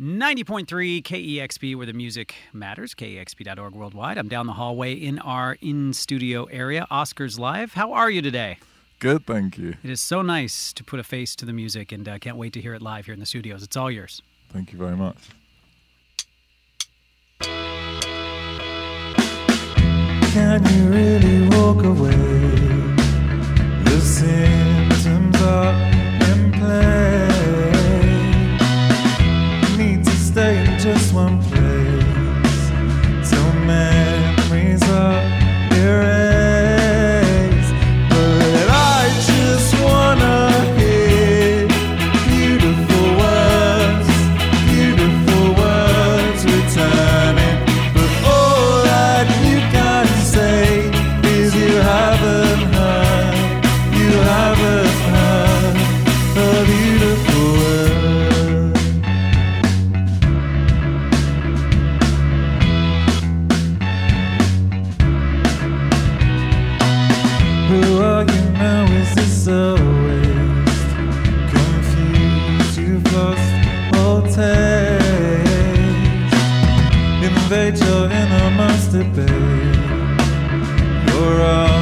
90.3 KEXP, where the music matters, kexp.org worldwide. I'm down the hallway in our in studio area. Oscars Live. How are you today? Good, thank you. It is so nice to put a face to the music, and uh, can't wait to hear it live here in the studios. It's all yours. Thank you very much. Can you really walk away? The symptoms are stay Invade your innermost debate. You're underwater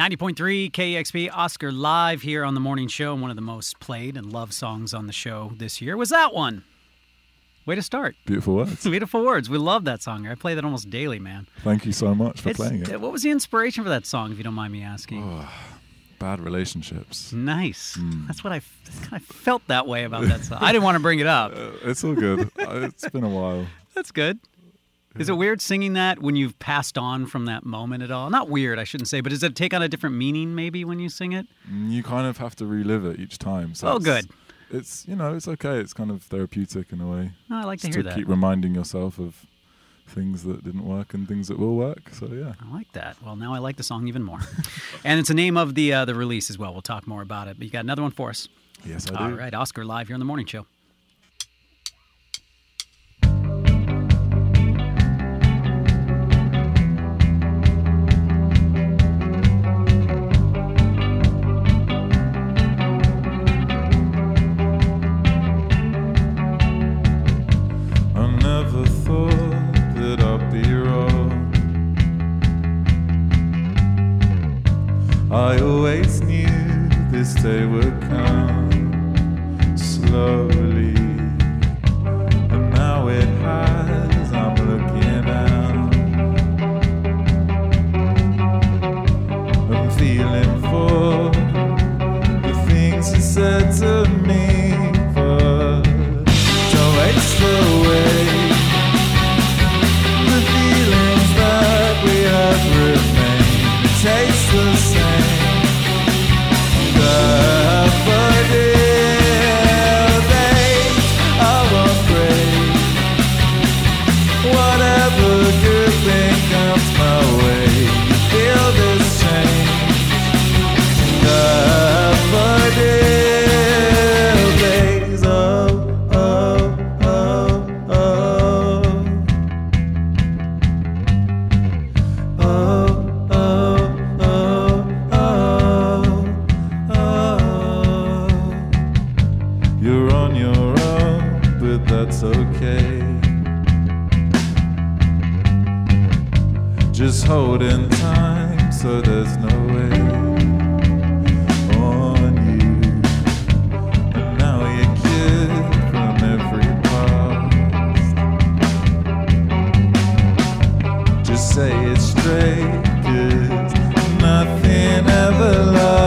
90.3 KEXP Oscar Live here on the morning show. And one of the most played and loved songs on the show this year was that one. Way to start. Beautiful words. Beautiful words. We love that song. I play that almost daily, man. Thank you so much for It's- playing it. What was the inspiration for that song, if you don't mind me asking? Oh, bad relationships. Nice. Hmm. That's what I, I felt that way about that song. I didn't want to bring it up. Uh, it's all good. Uh, it's been a while. That's good. Is it weird singing that when you've passed on from that moment at all? Not weird, I shouldn't say, but does it take on a different meaning maybe when you sing it? Mm, You kind of have to relive it each time. So Oh, it's- good. It's you know it's okay. It's kind of therapeutic in a way. Oh, I like to hear to that. keep reminding yourself of things that didn't work and things that will work. So yeah. I like that. Well, now I like the song even more. and it's the name of the uh, the release as well. We'll talk more about it. But you got another one for us. Yes, I do. right, Oscar live here on the morning show. Say it straight, 'cause nothing ever lasts.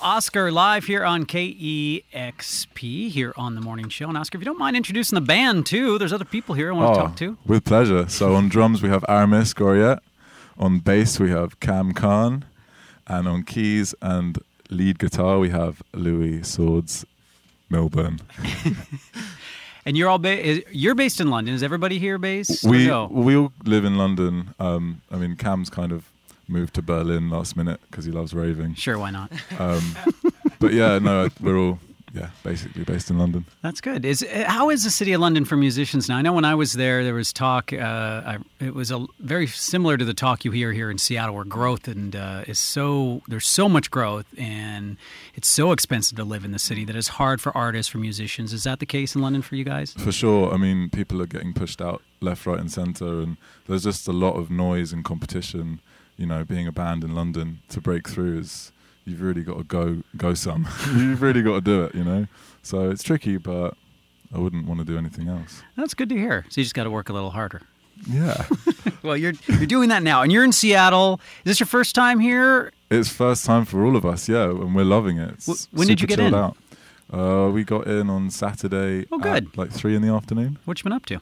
Oscar live here on KEXP here on the morning show. And Oscar, if you don't mind introducing the band too, there's other people here I want to Oh, talk to. With pleasure. So on drums we have Aramis Goriet. On bass we have Cam Khan. And on keys and lead guitar we have Louis Swords Melbourne. And you're all ba- is- you're based in London. Is everybody here based? or We no? we all live in London. Um, I mean Cam's kind of moved to Berlin last minute because he loves raving. Sure, why not? Um, but yeah, no, we're all yeah basically based in London. That's good. Is uh, how is the city of London for musicians now? I know when I was there, there was talk. Uh, I, it was a, very similar to the talk you hear here in Seattle, where growth and uh, is so there's so much growth, and it's so expensive to live in the city that it's hard for artists, for musicians. Is that the case in London for you guys? For sure. I mean, people are getting pushed out left, right, and centre, and there's just a lot of noise and competition. You know, being a band in London to break through is you've really got to go go some. you've really got to do it. You know, so it's tricky, but I wouldn't want to do anything else. That's good to hear. So you just got to work a little harder. Yeah, Well, you're you're doing that now, and you're in Seattle. Is this your first time here? it's first time for all of us. Yeah, and we're loving it. Wh- when did you get in? Out. Uh, we got in on Saturday. Oh, good. like three in the afternoon. What you been up to?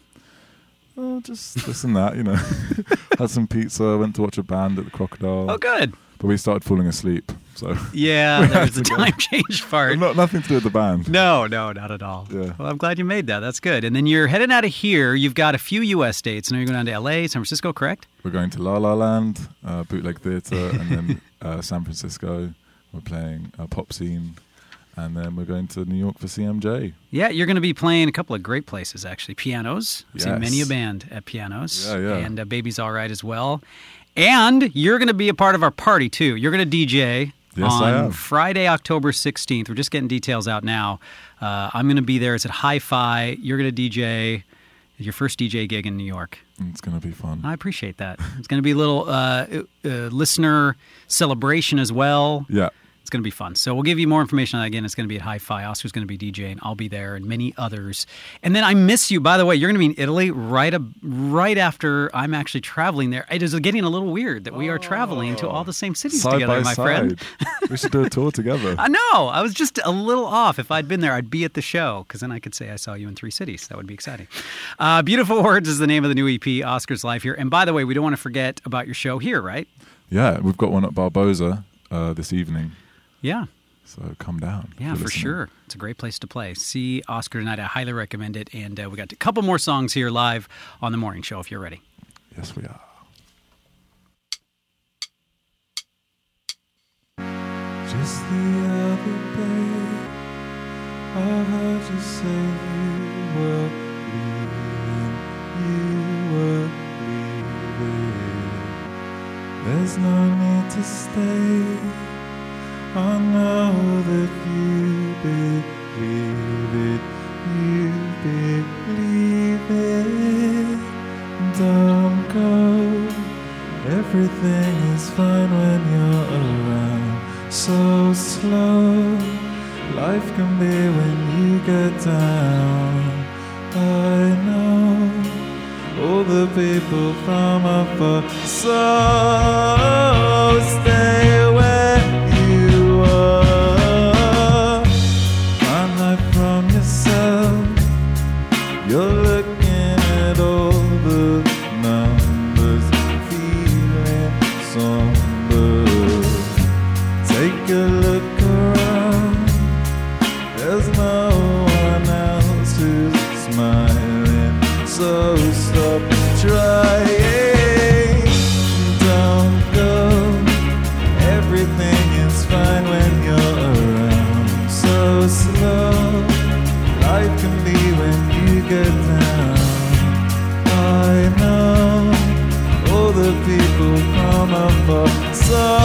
Oh, just this and that, you know. Had some pizza. Went to watch a band at the Crocodile. Oh, good. But we started falling asleep. So Yeah, there's the time change part. not, nothing to do with the band. No, no, not at all. Yeah. Well, I'm glad you made that. That's good. And then you're heading out of here. You've got a few U.S. dates. Now you're going down to L.A., San Francisco, correct? We're going to La La Land, uh, Bootleg Theatre, and then uh, San Francisco. We're playing a Popscene, and then we're going to New York for CMJ. Yeah, you're going to be playing a couple of great places, actually. Pianos. I've seen many a band at Pianos. Yeah, yeah. And uh, Baby's All Right as well. And you're going to be a part of our party, too. You're going to DJ Yes, on I am. Friday, October 16th. We're just getting details out now. Uh, I'm going to be there. It's at Hi Fi. You're going to DJ your first DJ gig in New York. It's going to be fun. I appreciate that. It's going to be a little uh, uh, listener celebration as well. Yeah, It's going to be fun. So we'll give you more information on that again. It's going to be at Hi-Fi. Oscar's going to be DJing. I'll be there, and many others. And then I miss you. By the way, you're going to be in Italy right ab- right after I'm actually traveling there. It is getting a little weird that we are traveling to all the same cities Side together, my side. friend. we should do a tour together. I know. I was just a little off. If I'd been there, I'd be at the show because then I could say I saw you in three cities. That would be exciting. Uh, Beautiful Words is the name of the new EP, Oscar's Live here. And by the way, we don't want to forget about your show here, right? Yeah, we've got one at Barboza uh, this evening. Yeah. So come down. Yeah, for listening. sure. It's a great place to play. See Oscar tonight. I highly recommend it. And uh, we got a couple more songs here live on the morning show if you're ready. Yes, we are. Just the other day, I heard you say you were leaving. You were leaving. There's no need to stay. I know that you believe it. You believe it. Don't go. Everything is fine when you're around. So slow, life can be when you get down. I know all the people from afar. So stay afar.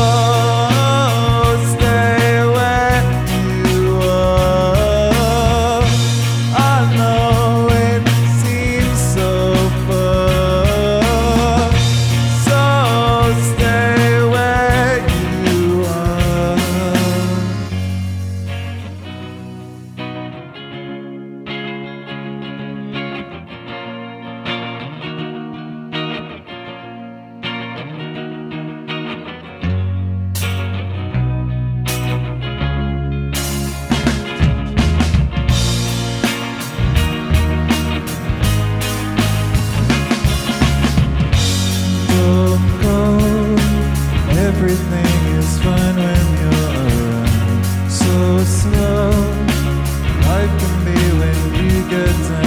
When you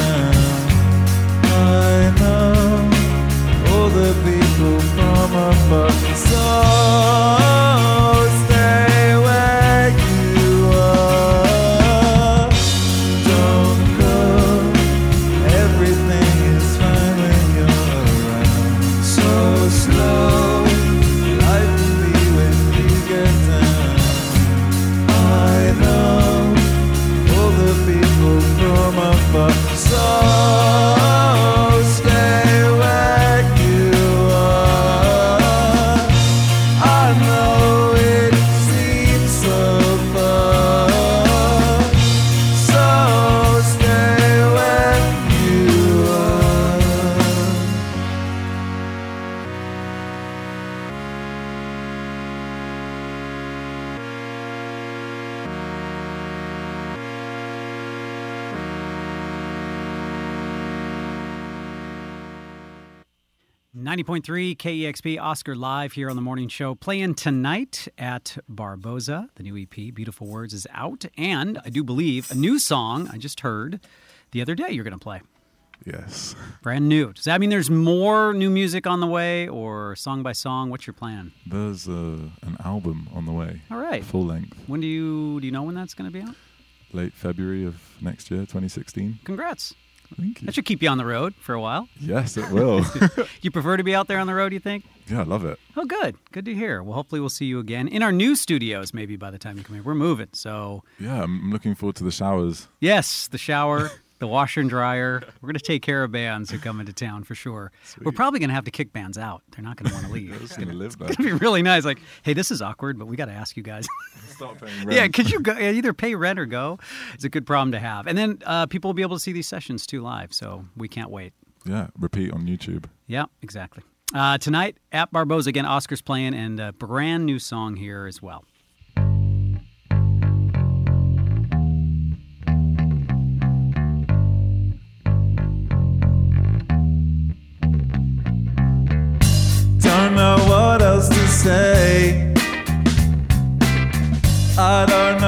101.3 KEXP Oscar Live here on the morning show. Playing tonight at Barboza. The new EP, Beautiful Words, is out. And I do believe a new song I just heard the other day you're going to play. Yes. Brand new. Does that mean there's more new music on the way or song by song? What's your plan? There's uh, an album on the way. All right. Full length. When do you do you know when that's going to be out? Late February of next year, 2016. Congrats. Thank you. That should keep you on the road for a while. Yes, it will. You prefer to be out there on the road, you think? yeah, I love it. Oh, good. Good to hear. Well, hopefully we'll see you again in our new studios maybe by the time you come here. We're moving. So, Yeah, I'm looking forward to the showers. yes, the shower. the washer and dryer. We're going to take care of bands who come into town for sure. We're probably going to have to kick bands out. They're not going to want to leave. It's there. It'd be really nice. Like, hey, this is awkward, but we got to ask you guys. Start paying rent. yeah, could you go either pay rent or go? It's a good problem to have. And then uh, people will be able to see these sessions too live. So we can't wait. Yeah, repeat on YouTube. Yeah, exactly. Uh, tonight at Barboza again, Oscar's playing and a brand new song here as well. Say. I don't know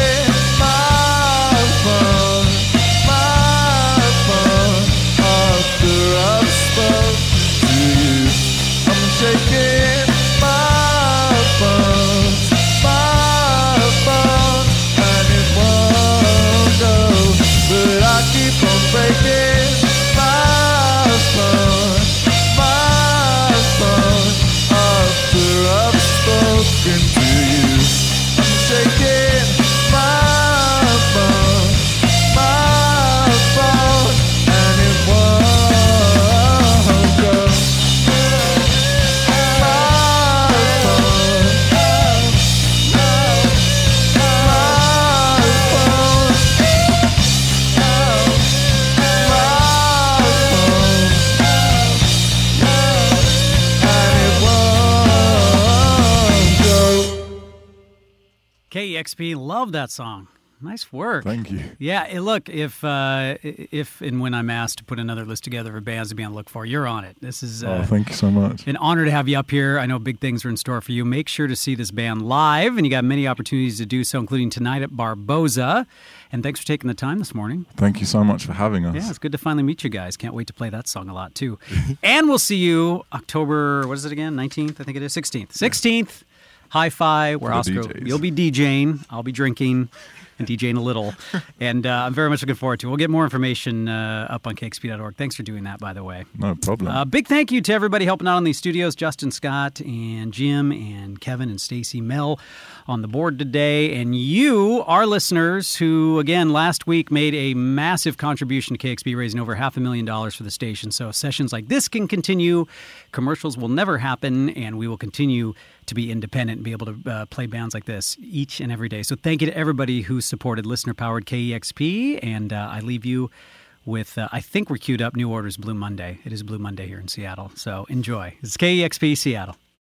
Love that song. Nice work. Thank you. Yeah, eh, look, if uh, if and when I'm asked to put another list together of bands to be on the look for, you're on it. This is uh, oh, thank you so much. an honor to have you up here. I know big things are in store for you. Make sure to see this band live, and you got many opportunities to do so, including tonight at Barboza. And thanks for taking the time this morning. Thank you so much for having us. Yeah, it's good to finally meet you guys. Can't wait to play that song a lot too. and we'll see you October. What is it again? Nineteenth, I think it is. Sixteenth. Sixteenth. Hi-fi. Where Oscar, DJs. you'll be DJing. I'll be drinking and DJing a little. and uh, I'm very much looking forward to. it. We'll get more information uh, up on KEXP.org. Thanks for doing that, by the way. No problem. Uh, big thank you to everybody helping out on these studios Justin Scott and Jim and Kevin and Stacy Mel on the board today. And you, our listeners, who again last week made a massive contribution to KEXP, raising over half a million dollars for the station. So sessions like this can continue, commercials will never happen, and we will continue to be independent and be able to uh, play bands like this each and every day. So thank you to everybody who supported listener powered KEXP. And uh, I leave you with, uh, I think we're queued up New Orders Blue Monday. It is Blue Monday here in Seattle. So enjoy. It's KEXP Seattle.